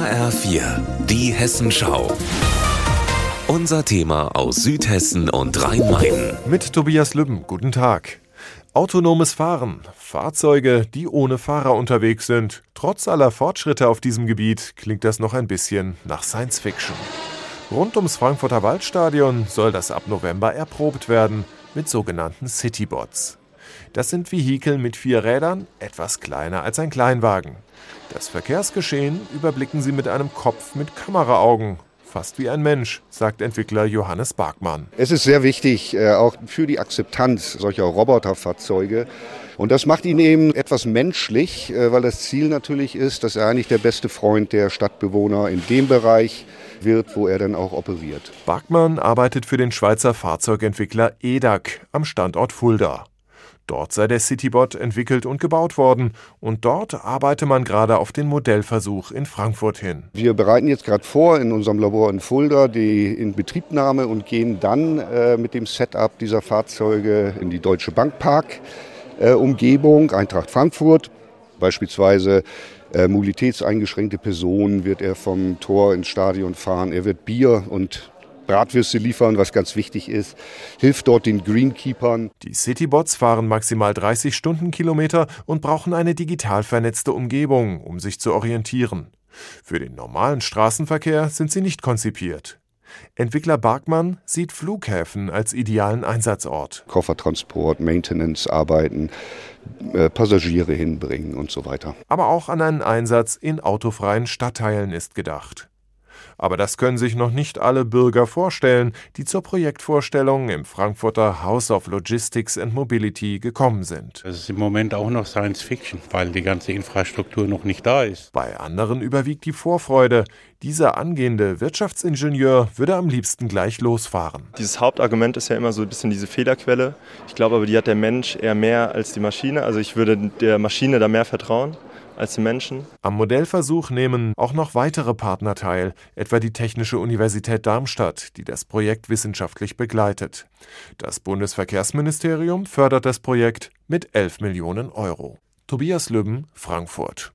HR4, die Hessenschau. Unser Thema aus Südhessen und Rhein-Main. Mit Tobias Lübben, guten Tag. Autonomes Fahren, Fahrzeuge, die ohne Fahrer unterwegs sind. Trotz aller Fortschritte auf diesem Gebiet klingt das noch ein bisschen nach Science Fiction. Rund ums Frankfurter Waldstadion soll das ab November erprobt werden mit sogenannten Citybots. Das sind Vehikel mit vier Rädern, etwas kleiner als ein Kleinwagen. Das Verkehrsgeschehen überblicken sie mit einem Kopf mit Kameraaugen. Fast wie ein Mensch, sagt Entwickler Johannes Barkmann. Es ist sehr wichtig, äh, auch für die Akzeptanz solcher Roboterfahrzeuge. Und das macht ihn eben etwas menschlich, äh, weil das Ziel natürlich ist, dass er eigentlich der beste Freund der Stadtbewohner in dem Bereich wird, wo er dann auch operiert. Barkmann arbeitet für den Schweizer Fahrzeugentwickler EDAC am Standort Fulda. Dort sei der Citybot entwickelt und gebaut worden und dort arbeite man gerade auf den Modellversuch in Frankfurt hin. Wir bereiten jetzt gerade vor in unserem Labor in Fulda die Inbetriebnahme und gehen dann äh, mit dem Setup dieser Fahrzeuge in die Deutsche Bankpark äh, Eintracht Frankfurt, beispielsweise äh, mobilitätseingeschränkte Personen wird er vom Tor ins Stadion fahren. Er wird Bier und Bratwürste liefern, was ganz wichtig ist. Hilft dort den Greenkeepern. Die Citybots fahren maximal 30 Stundenkilometer und brauchen eine digital vernetzte Umgebung, um sich zu orientieren. Für den normalen Straßenverkehr sind sie nicht konzipiert. Entwickler Barkmann sieht Flughäfen als idealen Einsatzort. Koffertransport, Maintenance, Arbeiten, äh, Passagiere hinbringen und so weiter. Aber auch an einen Einsatz in autofreien Stadtteilen ist gedacht. Aber das können sich noch nicht alle Bürger vorstellen, die zur Projektvorstellung im Frankfurter House of Logistics and Mobility gekommen sind. Das ist im Moment auch noch Science Fiction, weil die ganze Infrastruktur noch nicht da ist. Bei anderen überwiegt die Vorfreude. Dieser angehende Wirtschaftsingenieur würde am liebsten gleich losfahren. Dieses Hauptargument ist ja immer so ein bisschen diese Fehlerquelle. Ich glaube aber, die hat der Mensch eher mehr als die Maschine. Also ich würde der Maschine da mehr vertrauen als die Menschen. Am Modellversuch nehmen auch noch weitere Partner teil, etwa die Technische Universität Darmstadt, die das Projekt wissenschaftlich begleitet. Das Bundesverkehrsministerium fördert das Projekt mit 11 Millionen Euro. Tobias Lübben, Frankfurt.